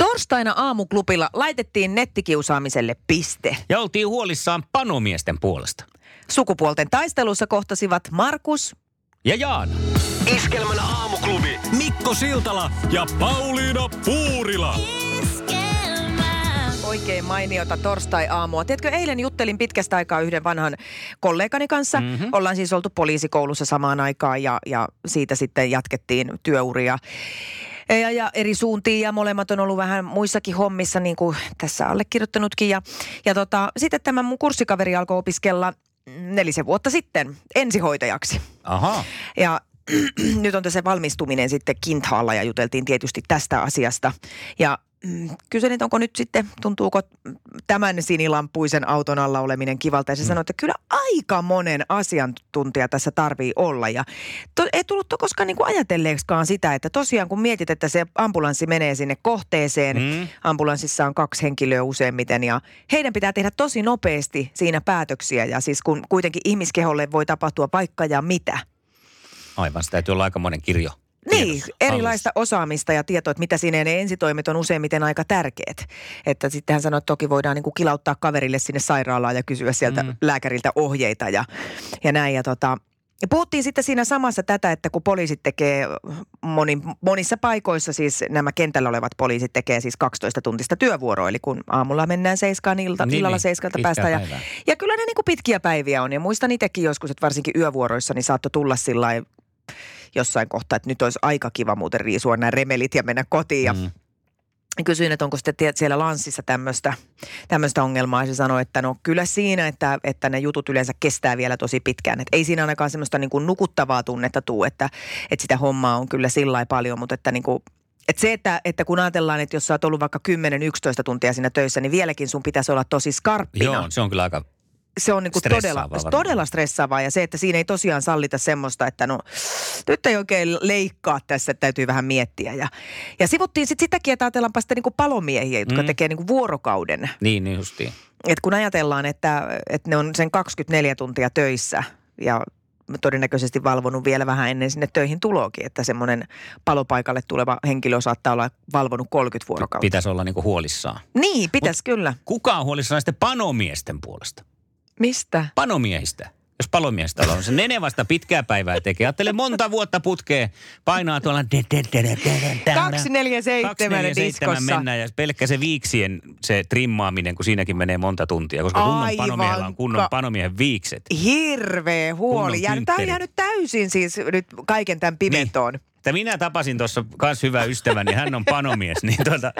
Torstaina aamuklubilla laitettiin nettikiusaamiselle piste. Ja oltiin huolissaan panomiesten puolesta. Sukupuolten taistelussa kohtasivat Markus Ja Jaana. Iskelmän aamuklubi Mikko Siltala ja Pauliina Puurila. Oikein mainiota torstai-aamua. Tiedätkö, eilen juttelin pitkästä aikaa yhden vanhan kollegani kanssa. Mm-hmm. Ollaan siis oltu poliisikoulussa samaan aikaan ja, ja siitä sitten jatkettiin työuria. Ja, ja eri suuntiin ja molemmat on ollut vähän muissakin hommissa, niin kuin tässä allekirjoittanutkin. Ja, ja tota, sitten tämä mun kurssikaveri alkoi opiskella nelisen vuotta sitten ensihoitajaksi. Aha. Ja nyt on tässä valmistuminen sitten Kinthaalla ja juteltiin tietysti tästä asiasta. Ja kyselin, että onko nyt sitten, tuntuuko tämän sinilampuisen auton alla oleminen kivalta. Ja se sanoi, että kyllä aika monen asiantuntija tässä tarvii olla. Ja to, ei tullut to koskaan niin ajatelleeksikaan sitä, että tosiaan kun mietit, että se ambulanssi menee sinne kohteeseen, mm. ambulanssissa on kaksi henkilöä useimmiten ja heidän pitää tehdä tosi nopeasti siinä päätöksiä. Ja siis kun kuitenkin ihmiskeholle voi tapahtua vaikka ja mitä. Aivan, se täytyy olla aikamoinen kirjo. Niin, tiedossa, erilaista osaamista ja tietoa, että mitä siinä ja ne ensitoimet on useimmiten aika tärkeät. Että sitten hän sanoi, että toki voidaan niin kuin kilauttaa kaverille sinne sairaalaan ja kysyä sieltä mm. lääkäriltä ohjeita ja, ja näin. Ja tota, ja puhuttiin sitten siinä samassa tätä, että kun poliisit tekee moni, monissa paikoissa, siis nämä kentällä olevat poliisit tekee siis 12 tuntista työvuoroa, eli kun aamulla mennään seiskaan ilta, Niin, illalla niin, seiskalta pitkää päästä. Ja, ja kyllä ne niin kuin pitkiä päiviä on. Ja muistan itsekin joskus, että varsinkin yövuoroissa niin saattoi tulla sillä jossain kohtaa, että nyt olisi aika kiva muuten riisua nämä remelit ja mennä kotiin. Ja Mm. kysyin, että onko sitten siellä Lanssissa tämmöistä, tämmöistä ongelmaa. Ja se sanoi, että no kyllä siinä, että, että ne jutut yleensä kestää vielä tosi pitkään. Että ei siinä ainakaan semmoista niin kuin nukuttavaa tunnetta tuu, että, että sitä hommaa on kyllä sillä paljon, mutta että niin kuin, että se, että, että kun ajatellaan, että jos sä oot ollut vaikka 10-11 tuntia siinä töissä, niin vieläkin sun pitäisi olla tosi skarppina Joo, se on kyllä aika... se on niinku todella, varmaan. todella stressaavaa ja se, että siinä ei tosiaan sallita semmoista, että no nyt ei oikein leikkaa tässä, että täytyy vähän miettiä. Ja, ja sivuttiin sitten sitäkin, että ajatellaanpa sitten niinku palomiehiä, jotka mm. tekee niinku vuorokauden. Niin, niin justiin. Et kun ajatellaan, että, että ne on sen 24 tuntia töissä ja todennäköisesti valvonut vielä vähän ennen sinne töihin tuloakin, että semmoinen palopaikalle tuleva henkilö saattaa olla valvonut 30 vuorokautta. Pitäisi olla niinku huolissaan. Niin, pitäisi kyllä. Kuka on huolissaan sitten panomiesten puolesta? Mistä? Panomiehistä. Jos palomiestä on, se nene vasta pitkää päivää tekee. Ajattele monta vuotta putkeen, painaa tuolla... 247 diskossa. mennään ja pelkkä se viiksien se trimmaaminen, kun siinäkin menee monta tuntia. Koska kunnon Aivan panomiehellä on kunnon panomiehen viikset. Hirveä huoli. Ja tämä on jäänyt täysin siis nyt kaiken tämän pimentoon. Niin. Että minä tapasin tuossa kans hyvä ystäväni, hän on panomies, niin tuota,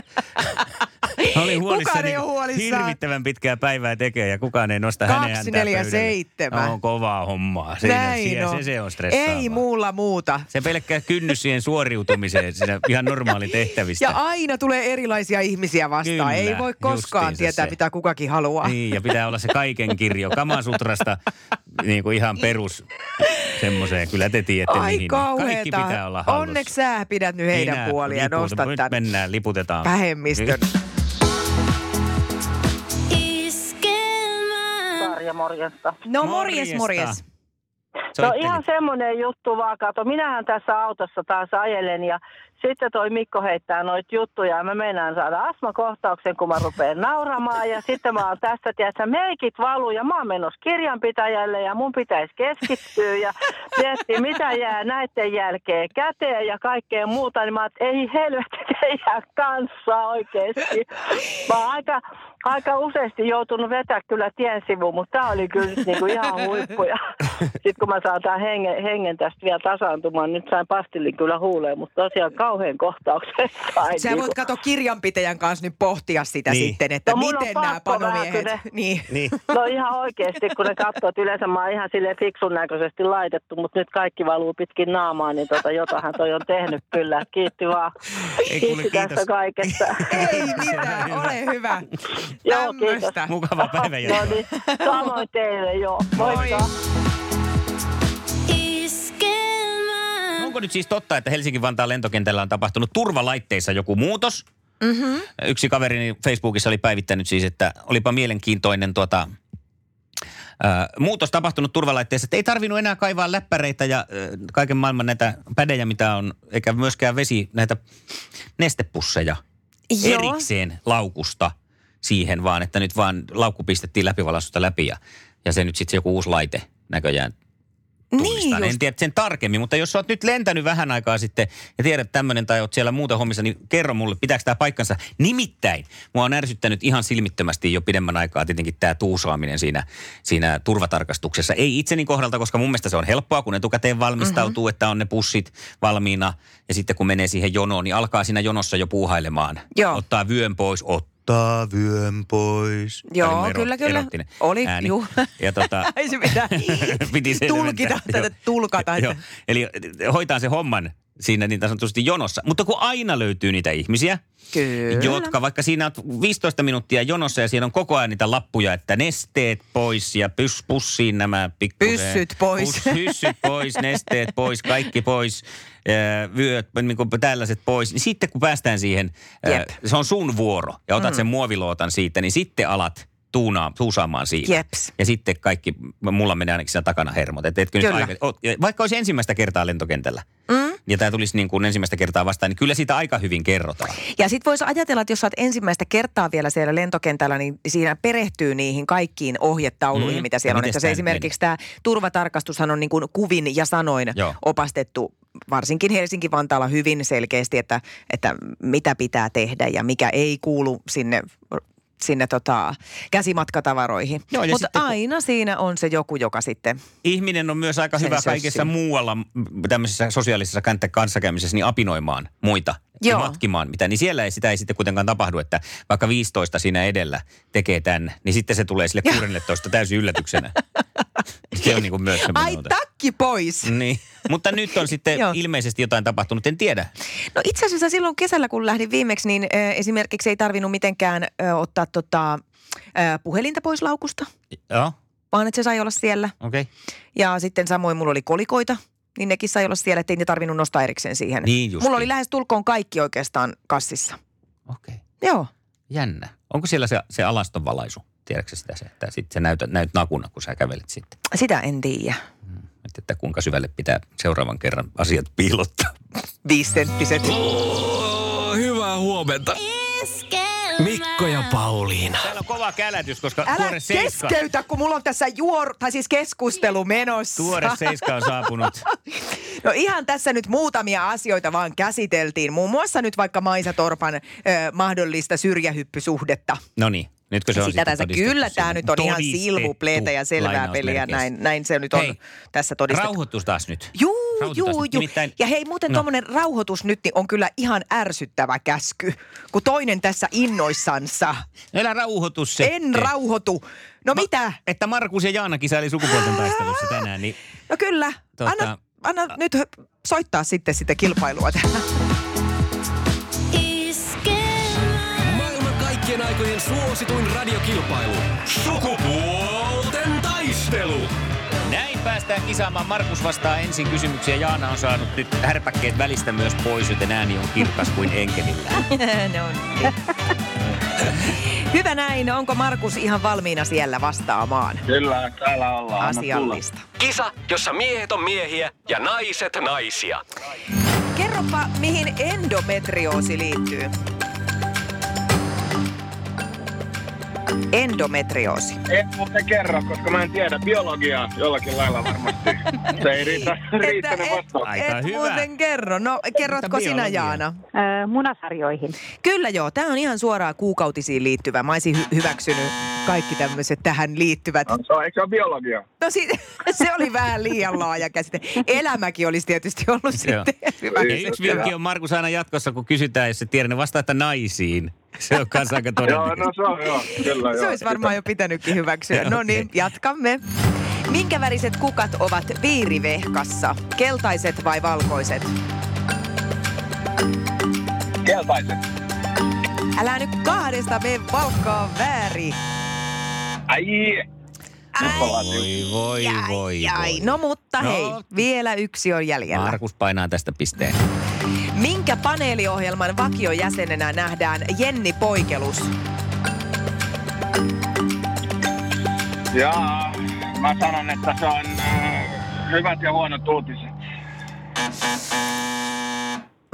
oli Kukaan ei ole huolissaan. hirvittävän pitkää päivää tekee ja kukaan ei nosta hänen häntää 247. pöydälle. On kovaa hommaa. Siinä, Näin siinä, on. Se, se on stressaavaa. Ei muulla muuta. Se pelkkä kynnys siihen suoriutumiseen siinä ihan normaali tehtävistä. Ja aina tulee erilaisia ihmisiä vastaan. Kyllä, ei voi koskaan tietää, se. mitä kukakin haluaa. Niin, ja pitää olla se kaiken kirjo Kamasutrasta niin kuin ihan perus semmoiseen. Kyllä te tiedätte Ai mihin. kauheeta. Kaikki pitää olla hallussa. Onneksi sä pidät nyt heidän Minä puolia ja liputan. nostat Nyt tämän mennään, liputetaan. vähemmistön. morjesta. No morjes, morjes. No Soittelit. ihan semmoinen juttu vaan, kato, minähän tässä autossa taas ajelen ja sitten toi Mikko heittää noita juttuja ja mä meinaan saada astmakohtauksen, kun mä rupean nauramaan ja sitten mä oon tässä, tiedätkö, meikit valuu ja mä oon menossa kirjanpitäjälle ja mun pitäisi keskittyä ja miettiä, mitä jää näiden jälkeen käteen ja kaikkea muuta, niin mä oon, ei helvetti teidän kanssa oikeesti. Mä oon aika, aika useasti joutunut vetää kyllä tien sivuun, mutta tää oli kyllä niinku ihan huippuja. Sitten kun mä saan tämän hengen, hengen tästä vielä tasaantumaan, nyt sain pastillin kyllä huuleen, mutta tosiaan kauhean kohtauksen. sain. Sä Niinku- voit katsoa kirjanpitäjän kanssa nyt pohtia sitä Niin. sitten, että No miten nämä panomiehet... ne- Niin. Niin. No ihan oikeasti, kun ne katsoo, että yleensä mä oon ihan silleen fiksun näköisesti laitettu, mutta nyt kaikki valuu pitkin naamaa, niin tota, jotahan toi on tehnyt kyllä. Kiitti vaan. Ei kuule, Kiitti tästä kiitos. kaikesta. Ei mitään, ole hyvä. Joo, kiitos. Tämmöstä. Mukava päivä No niin, samoin teille, joo. Moikka. Iskelmä. Onko nyt siis totta, että Helsinki-Vantaan lentokentällä on tapahtunut turvalaitteissa joku muutos? Mm-hmm. Yksi kaverini Facebookissa oli päivittänyt siis, että olipa mielenkiintoinen tuota, ää, muutos tapahtunut turvalaitteissa, että ei tarvinnut enää kaivaa läppäreitä ja ää, kaiken maailman näitä pädejä, mitä on, eikä myöskään vesi, näitä nestepusseja Joo. erikseen laukusta siihen, vaan että nyt vaan laukku pistettiin läpivalaistusta läpi ja, ja se nyt sitten joku uusi laite näköjään tunnistaa. Niin en tiedä sen tarkemmin, mutta jos sä oot nyt lentänyt vähän aikaa sitten ja tiedät tämmöinen tai oot siellä muuten hommissa, niin kerro mulle, pitääkö tämä paikkansa. Nimittäin, mua on ärsyttänyt ihan silmittömästi jo pidemmän aikaa tietenkin tämä tuusaaminen siinä, siinä turvatarkastuksessa. Ei itseni kohdalta, koska mun mielestä se on helppoa, kun etukäteen valmistautuu, mm-hmm. että on ne pussit valmiina. Ja sitten kun menee siihen jonoon, niin alkaa siinä jonossa jo puuhailemaan. Joo. Ottaa vyön pois, ottaa vyön pois. Joo, mun kyllä, kyllä. erottinen Oli, ääni. juu. Ja tota, Ei se mitään. Piti. Tulkita tätä, tulkata. Joo. Eli hoitaa se homman siinä niin sanotusti jonossa. Mutta kun aina löytyy niitä ihmisiä, Kyllä. jotka vaikka siinä on 15 minuuttia jonossa ja siellä on koko ajan niitä lappuja, että nesteet pois ja pys, pussiin nämä pikkusen. Pyssyt pois. Pus, pyssyt pois, nesteet pois, kaikki pois, vyöt, niin kuin tällaiset pois. Niin sitten kun päästään siihen, Jep. se on sun vuoro ja otat mm. sen muovilootan siitä, niin sitten alat tuunaa, tuusaamaan siitä. Jeps. Ja sitten kaikki, mulla menee ainakin siinä takana hermot. Et, etkö nyt Kyllä. aika, ja vaikka olisi ensimmäistä kertaa lentokentällä, Mm. Ja tämä tulisi niin kuin ensimmäistä kertaa vastaan, niin kyllä siitä aika hyvin kerrotaan. Ja sitten voisi ajatella, että jos oot ensimmäistä kertaa vielä siellä lentokentällä, niin siinä perehtyy niihin kaikkiin ohjetauluihin, Mm. mitä Ja siellä on. Että se esimerkiksi tämä turvatarkastushan on niin kuin kuvin ja sanoin Joo. opastettu varsinkin Helsinki-Vantaalla hyvin selkeästi, että, että mitä pitää tehdä ja mikä ei kuulu sinne sinne tota, käsimatkatavaroihin. Joo, Mutta sitten kun- aina siinä on se joku, joka sitten... Ihminen on myös aika hyvä kaikessa muualla tämmöisessä sosiaalisessa kanssakäymisessä niin apinoimaan muita Joo. matkimaan mitä. Niin siellä ei, sitä ei sitten kuitenkaan tapahdu, että vaikka 15 siinä edellä tekee tämän, niin sitten se tulee sille 16 täysin yllätyksenä. se on niin kuin myös Ai ote. takki pois! Niin. Mutta nyt on sitten ilmeisesti jotain tapahtunut, en tiedä. No itse asiassa silloin kesällä, kun lähdin viimeksi, niin esimerkiksi ei tarvinnut mitenkään ottaa tota, puhelinta pois laukusta, Joo, vaan että se sai olla siellä. okei. Okay. Ja sitten samoin mulla oli kolikoita, niin nekin sai olla siellä, ettei ne tarvinnut nostaa erikseen siihen. Niin just. mulla oli lähes tulkoon kaikki oikeastaan kassissa. Okei, okay. Joo. jännä. Onko siellä se, se alastonvalaisu? Tiedätkö sitä se, että sitten sä näytät, näyt nakuna, kun sä kävelet sitten? Sitä en tiedä. Että, että kuinka syvälle pitää seuraavan kerran asiat piilottaa. Viisenttiset. Oh, hyvää huomenta. Iskelmä. Mikko ja Pauliina. Täällä on kova kälätys, koska Älä tuore seiska, keskeytä, kun mulla on tässä juor, tai siis keskustelu menossa. tuore seiska on saapunut. No ihan tässä nyt muutamia asioita vaan käsiteltiin. Muun muassa nyt vaikka Maisa Torpan ö, mahdollista syrjähyppysuhdetta. No niin, nytkö se on Sitä tässä, kyllä tämä nyt on ihan silvupleitä ja selvää peliä. Näin, näin se nyt on Hei, tässä todistettu. Rauhoitus taas nyt. Juu, Rauhoitus juu, juu. Nimittäin- Ja hei, muuten No. tuommoinen rauhoitus nyt niin on kyllä ihan ärsyttävä käsky, kun toinen tässä innoissansa. Älä rauhoitus se. En rauhoitu. No mitä? Että Markus ja Jaana kisaili sukupuolten taistelussa tänään, niin No kyllä. Tota- Anna, anna nyt soittaa sitten sitä kilpailua tähän. Aikojen suosituin radiokilpailu. Sukupuolten taistelu. näin päästään kisaamaan. Markus vastaa ensin kysymyksiä. Jaana on saanut nyt härpäkkeet välistä myös pois, joten ääni on kirkas kuin enkelillä. no niin. Hyvä näin. Onko Markus ihan valmiina siellä vastaamaan Kyllä, täällä ollaan. Asiallista? Kisa, jossa miehet on miehiä ja naiset naisia. Kerropa, mihin endometrioosi liittyy. Endometrioosi. En muuten kerro, koska mä en tiedä biologiaa jollakin lailla varmasti. Se ei riitä, riittänyt et, vastaus. Et hyvä. muuten kerro. No kerrotko sinä? Jaana? Öö, munasarjoihin. Kyllä joo, tämä on ihan suoraan kuukautisiin liittyvä. Mä olisin hy- hyväksynyt kaikki tämmöiset tähän liittyvät. No, se on, eikö se ole biologia? No si- se oli vähän liian laaja käsite. Elämäkin olisi tietysti ollut sitten Ja hyväksyttävä. yksi vinkki on Markus aina jatkossa, kun kysytään, jos se tiedä, niin vastaa, että naisiin. Se on kanssa aika Joo, no se on joo, kyllä Se joo. olisi varmaan jo pitänytkin hyväksyä. No niin, jatkamme. Minkä väriset kukat ovat viirivehkassa? Keltaiset vai valkoiset? Keltaiset. Älä nyt kahdesta me valkkaa väärin. Ai, Voi, voi, Ai, voi, ai. voi. No mutta No. hei, vielä yksi on jäljellä. Markus painaa tästä pisteen. Minkä paneeliohjelman vakiojäsenenä nähdään Jenni Poikelus? jaa. Mä sanon, että se on äh, hyvät ja huonot uutiset.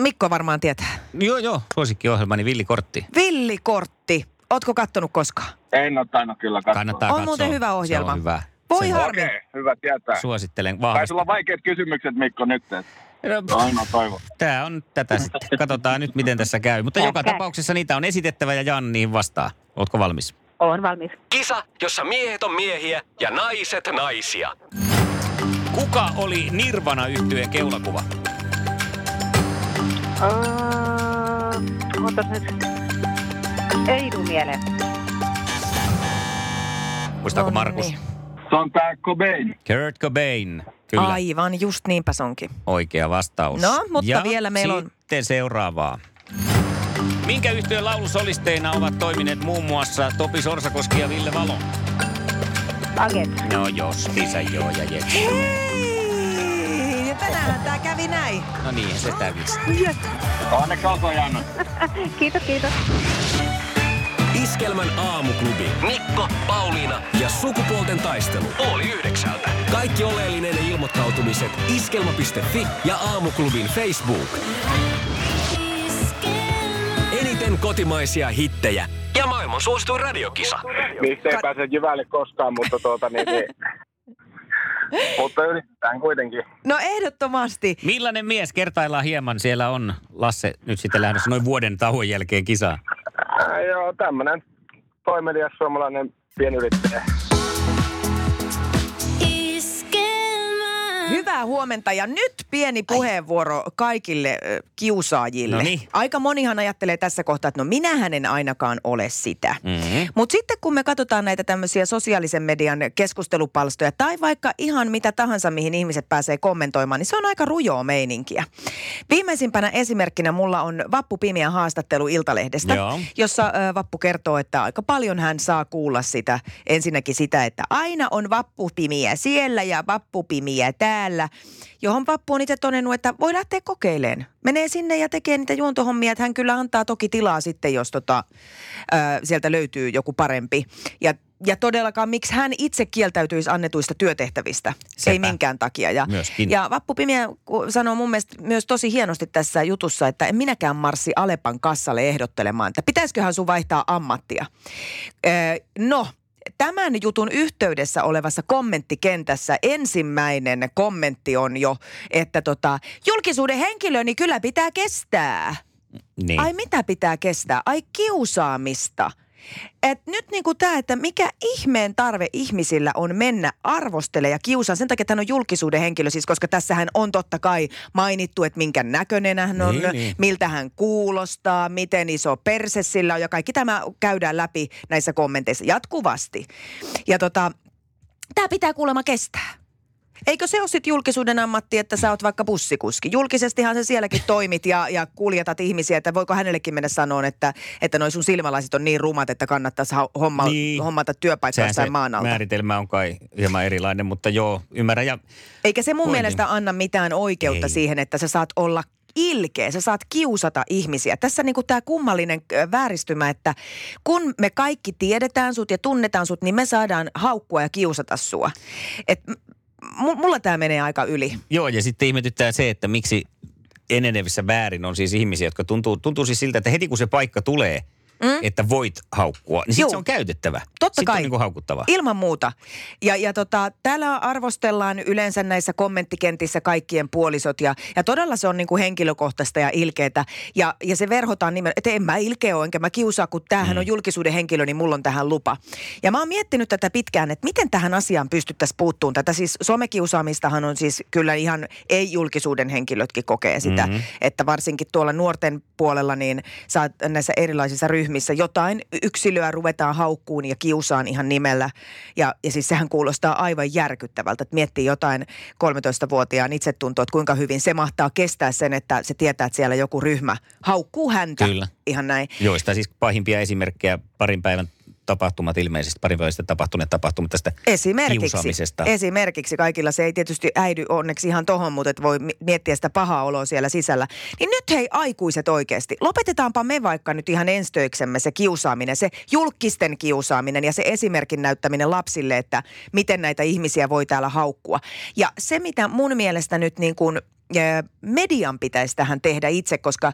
Mikko varmaan tietää. Joo, joo, suosikkiohjelmani Villi Kortti. Villi Kortti. Ootko kattonut koskaan? En ole tainnut kyllä katsoa. Kannattaa On katsoa. muuten hyvä ohjelma. Se on hyvä. Voi Sen harmi. Okei, hyvä tietää. Suosittelen Tai vahvasti. sulla on vaikeat kysymykset, Mikko, nyt. että No, Ainoa toivo. Tää on tätä sitten. Katsotaan nyt, miten tässä käy. Mutta joka tapauksessa niitä on esitettävä ja Jan niihin vastaa. Ootko valmis? Olen valmis. Kisa, jossa miehet on miehiä ja naiset naisia. Kuka oli Nirvana yhtyeen keulakuva? Öö, otas nyt. Ei tuu mieleen. Muistaako No Markus? niin. Se on tää Cobain. Kurt Cobain. Kyllä, Aivan, just niinpä se onkin. oikea vastaus. No, mutta ja vielä meillä on- sitten seuraavaa. Minkä yhtyön laulusolisteina ovat toimineet muun muassa Topi Sorsakoski ja Ville Valo? Agent. No justiinsa joo ja jes. Hei! Ja tänään tää kävi näin. No niin, se tävisi. Onneksi olkoon, Janna. Kiitos, kiitos. Iskelmän aamuklubi. Mikko, Pauliina ja sukupuolten taistelu. Oli yhdeksältä. Kaikki oleellinen ilmoittautumiset iskelma.fi ja aamuklubin Facebook. Eniten kotimaisia hittejä ja maailman suosituin radiokisa. Mistä ei pääse jyvälle koskaan, mutta tuota niin... niin. mutta yritetään kuitenkin. No ehdottomasti. Millainen mies? Kertaillaan hieman. Siellä on Lasse nyt sitten lähdössä noin vuoden tauon jälkeen kisaan. Ää, joo, tämmönen toimelias suomalainen pienyrittäjä. Hyvää huomenta ja nyt pieni puheenvuoro kaikille ö, kiusaajille. Noniin. Aika monihan ajattelee tässä kohtaa, että no minähän en ainakaan ole sitä. Mm-hmm. Mutta sitten kun me katsotaan näitä tämmöisiä sosiaalisen median keskustelupalstoja tai vaikka ihan mitä tahansa, mihin ihmiset pääsee kommentoimaan, niin se on aika rujoa meininkiä. Viimeisimpänä esimerkkinä mulla on Vappu Pimiä haastattelu Iltalehdestä, Joo. jossa Vappu kertoo, että aika paljon hän saa kuulla sitä, ensinnäkin sitä, että aina on vappupimiä siellä ja vappupimiä täällä, johon Vappu on itse todennut, että voi lähteä kokeilemaan. Menee sinne ja tekee niitä juontohommia, että hän kyllä antaa toki tilaa sitten, jos tota, ö, sieltä löytyy joku parempi. Ja ja todellakaan, miksi hän itse kieltäytyisi annetuista työtehtävistä. Se ei Sepä. minkään takia. Ja, Myöskin. ja Vappu Pimiä sanoo mun mielestä myös tosi hienosti tässä jutussa, että en minäkään marssi Alepan kassalle ehdottelemaan, että pitäisiköhän sun vaihtaa ammattia. Öö, no, tämän jutun yhteydessä olevassa kommenttikentässä ensimmäinen kommentti on jo, että tota, julkisuuden henkilöni kyllä pitää kestää. Niin. Ai mitä pitää kestää? Ai kiusaamista. Et nyt niin kuin tämä, että mikä ihmeen tarve ihmisillä on mennä arvostele ja kiusaa. Sen takia, että hän on julkisuuden henkilö, siis koska tässähän on totta kai mainittu, että minkä näköinen hän on, Niin, niin. miltä hän kuulostaa, miten iso perse sillä on ja kaikki tämä käydään läpi näissä kommenteissa jatkuvasti. Ja tota, tämä pitää kuulemma kestää. Eikö se ole sitten julkisuuden ammatti, että sä oot vaikka bussikuski? Julkisestihan sä sielläkin toimit ja, ja kuljetat ihmisiä, että voiko hänellekin mennä sanoa, että, että noi sun silmälasit on niin rumat, että kannattaisi homma, Niin. niin. hommata työpaikka jossain se maan alta. määritelmä on kai hieman erilainen, mutta joo, ymmärrän. Ja Eikä se mun Voin mielestä anna mitään oikeutta Ei. siihen, että sä saat olla ilkeä, sä saat kiusata ihmisiä. Tässä niinku tämä kummallinen vääristymä, että kun me kaikki tiedetään sut ja tunnetaan sut, niin me saadaan haukkua ja kiusata sua. Et, mulla tämä menee aika yli. Joo, ja sitten ihmetyttää se, että miksi enenevissä väärin on siis ihmisiä, jotka tuntuu, tuntuu siis siltä, että heti kun se paikka tulee, Mm. että voit haukkua, niin sitten se on käytettävä. Totta sitten kai. on niin kuin haukuttava. Ilman muuta. Ja, ja tota, täällä arvostellaan yleensä näissä kommenttikentissä kaikkien puolisot ja, ja todella se on niin kuin henkilökohtaista ja ilkeätä. Ja, ja se verhotaan nimellä, että en mä ilkeä ole, enkä mä kiusaa, kun tämähän Mm. on julkisuuden henkilö, niin mulla on tähän lupa. Ja mä oon miettinyt tätä pitkään, että miten tähän asiaan pystyttäisiin puuttuun. Tätä siis somekiusaamistahan on siis kyllä ihan ei-julkisuuden henkilötkin kokee sitä, Mhm. että varsinkin tuolla nuorten puolella niin saat näissä erilaisissa ryhmissä jotain yksilöä ruvetaan haukkuun ja kiusaan ihan nimellä. Ja, ja siis sehän kuulostaa aivan järkyttävältä, että miettii jotain 13-vuotiaan itsetuntoa, että kuinka hyvin se mahtaa kestää sen, että se tietää, että siellä joku ryhmä haukkuu häntä. Kyllä. Ihan näin. Joista siis pahimpia esimerkkejä parin päivän tapahtumat ilmeisesti, parin sitten tapahtuneet tapahtumat tästä Esimerkiksi, kiusaamisesta. esimerkiksi kaikilla se ei tietysti äidy onneksi ihan tohon, mutta et voi mi- miettiä sitä pahaa oloa siellä sisällä. Niin nyt hei aikuiset oikeasti, lopetetaanpa me vaikka nyt ihan enstöiksemme se kiusaaminen, se julkisten kiusaaminen ja se esimerkin näyttäminen lapsille, että miten näitä ihmisiä voi täällä haukkua. Ja se, mitä mun mielestä nyt niin kuin median pitäisi tähän tehdä itse, koska äh,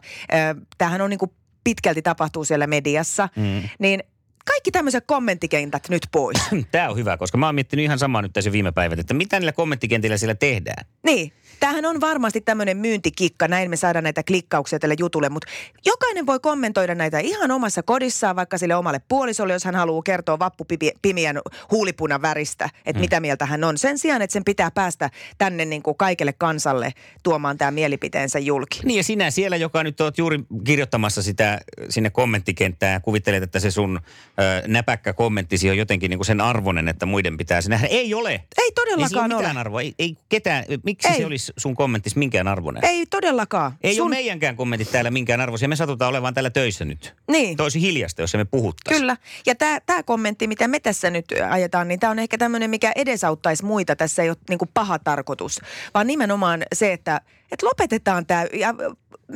tämähän on niin kuin pitkälti tapahtuu siellä mediassa, Mm. niin kaikki tämmöiset kommenttikentät nyt pois. Tämä on hyvä, koska mä oon miettinyt ihan samaa nyt tässä viime päivät, että mitä niillä kommenttikentillä siellä tehdään. Niin, tämähän on varmasti tämmöinen myyntikikka, näin me saadaan näitä klikkauksia tälle jutulle, mutta jokainen voi kommentoida näitä ihan omassa kodissaan, vaikka sille omalle puolisolle, jos hän haluaa kertoa vappupimien huulipunan väristä, että mm. mitä mieltä hän on. Sen sijaan, että sen pitää päästä tänne niin kuin kaikelle kansalle tuomaan tämä mielipiteensä julki. Niin ja sinä siellä, joka nyt oot juuri kirjoittamassa sitä sinne kommenttikenttään ja kuvittelet, että se sun ö, näpäkkä kommenttisi on jotenkin niin kuin sen arvoinen, että muiden pitää se nähdä. Ei ole. Ei Ei todellakaan ole ole. mitään arvoa. Ei, ei ketään. Miksi Ei. se olisi sun kommenttisi minkään arvoinen? Ei todellakaan. Ei ole meidänkään kommentit täällä minkään arvoisia. Me satutaan olemaan täällä töissä nyt. Niin. Toisi hiljasta, jos me puhuttaisiin. Kyllä. Ja tämä tää kommentti, mitä me tässä nyt ajetaan, niin tämä on ehkä tämmöinen, mikä edesauttaisi muita. Tässä ei ole niin paha tarkoitus, vaan nimenomaan se, että, että lopetetaan tämä ja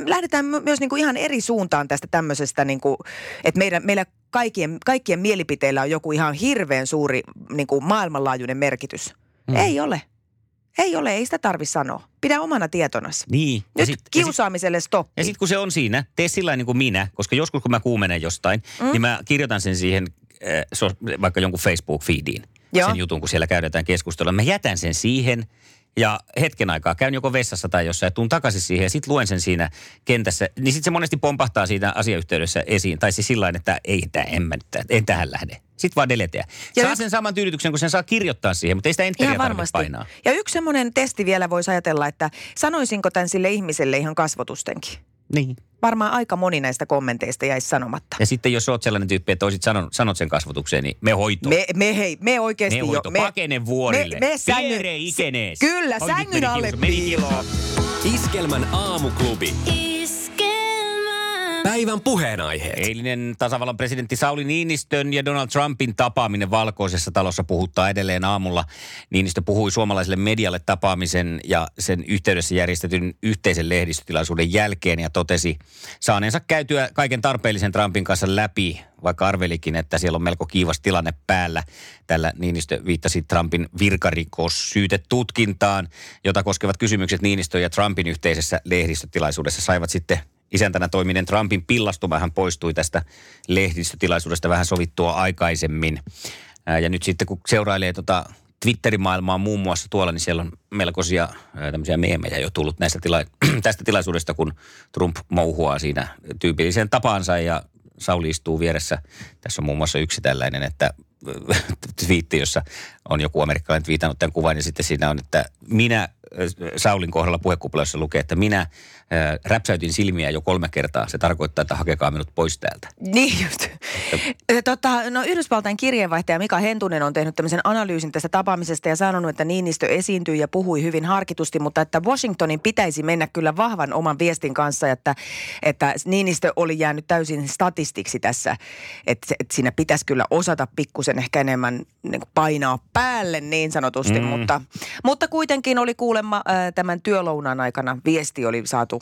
lähdetään my- myös niin kuin ihan eri suuntaan tästä tämmöisestä, niin kuin, että meidän, meillä kaikkien, kaikkien mielipiteillä on joku ihan hirveän suuri niin kuin maailmanlaajuinen merkitys. Mm. Ei ole. Ei ole, ei sitä tarvi sanoa. Pidä omana tietonas. Niin. Nyt sit- ja sit- kiusaamiselle stoppi. Ja sitten kun se on siinä, tee sillä niin kuin minä, koska joskus kun mä kuumenen jostain, mm. niin mä kirjoitan sen siihen äh, vaikka jonkun Facebook-feediin, Joo. sen jutun, kun siellä käydään keskustelua. Mä jätän sen siihen ja hetken aikaa käyn joko vessassa tai jossain ja tuun takaisin siihen ja sitten luen sen siinä kentässä. Niin sitten se monesti pompahtaa siitä asiayhteydessä esiin. Tai siis sillä että ei, tää, en, mä, nyt- en tähän lähde. Sitten vaan deleteä. Ja Saa nyt- sen saman tyydytyksen, kun sen saa kirjoittaa siihen, mutta ei sitä enteriä tarvitse varmasti. painaa. Ja yksi semmoinen testi vielä voisi ajatella, että sanoisinko tämän sille ihmiselle ihan kasvotustenkin. Niin. Varmaan aika moni näistä kommenteista jäisi sanomatta. Ja sitten jos oot sellainen tyyppi, että olisit sanonut, sanot sen kasvotukseen, niin me hoitoon. Me, me hei, me oikeasti jo... hoito, Me, pakene vuorille. me- me sängyn- Viereen ikenees. Kyllä, sängyn meni alle piiloon. Iskelmän aamuklubi. Päivän puheenaiheet. Eilinen tasavallan presidentti Sauli Niinistön ja Donald Trumpin tapaaminen valkoisessa talossa puhuttaa edelleen aamulla. Niinistö puhui suomalaiselle medialle tapaamisen ja sen yhteydessä järjestetyn yhteisen lehdistötilaisuuden jälkeen ja totesi saaneensa käytyä kaiken tarpeellisen Trumpin kanssa läpi, vaikka arvelikin, että siellä on melko kiivas tilanne päällä. Tällä Niinistö viittasi Trumpin virkarikossyytetutkintaan, jota koskevat kysymykset Niinistö ja Trumpin yhteisessä lehdistötilaisuudessa saivat sitten isäntänä toiminen Trumpin pillastuma. Hän poistui tästä lehdistötilaisuudesta vähän sovittua aikaisemmin. Ja nyt sitten kun seurailee tota Twitterimaailmaa muun muassa tuolla, niin siellä on melkoisia tämmöisiä meemejä jo tullut näistä tila- tästä tilaisuudesta, kun Trump mouhuaa siinä tyypilliseen tapaansa ja Sauli istuu vieressä. Tässä on muun muassa yksi tällainen, että twiitti, jossa on joku amerikkalainen twiitannut tämän kuvan ja sitten siinä on, että minä äh, Saulin kohdalla puhekuploissa lukee, että minä äh, räpsäytin silmiä jo kolme kertaa. Se tarkoittaa, että hakekaa minut pois täältä. Niin just. Ö, Tota, no Yhdysvaltain kirjeenvaihtaja Mika Hentunen on tehnyt tämmöisen analyysin tästä tapaamisesta ja sanonut, että Niinistö esiintyi ja puhui hyvin harkitusti, mutta että Washingtonin pitäisi mennä kyllä vahvan oman viestin kanssa, että, että Niinistö oli jäänyt täysin statistiksi tässä, että, että siinä pitäisi kyllä osata pikkusen ehkä enemmän niin painaa päälle niin sanotusti, Mm. mutta, mutta kuitenkin oli kuulemma ää, tämän työlounaan aikana viesti oli saatu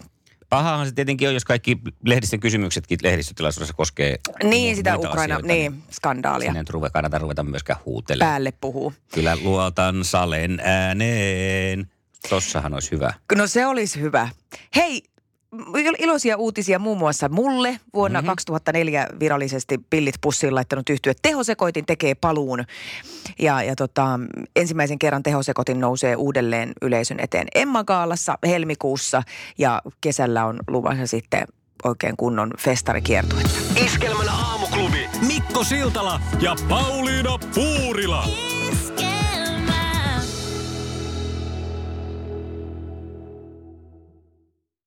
Pahahan se tietenkin on, jos kaikki lehdistön kysymyksetkin lehdistötilaisuudessa koskee niin sitä Ukraina, asioita, niin skandaalia Sinne ruve, kannata ruveta myöskään huutelemaan. päälle puhuu. Kyllä luotan salen ääneen. Tossahan olisi hyvä. No se olisi hyvä. Hei, iloisia uutisia muun muassa mulle. Vuonna Mhm. mm-hmm. 2004 virallisesti pillit pussiin laittanut yhtyö Tehosekoitin tekee paluun. Ja, ja tota, ensimmäisen kerran Tehosekoitin nousee uudelleen yleisön eteen Emma Gaalassa helmikuussa ja kesällä on luvassa sitten oikein kunnon festarikiertuetta. Iskelmän aamuklubi Mikko Siltala ja Pauliina Puurila. Iskelmää.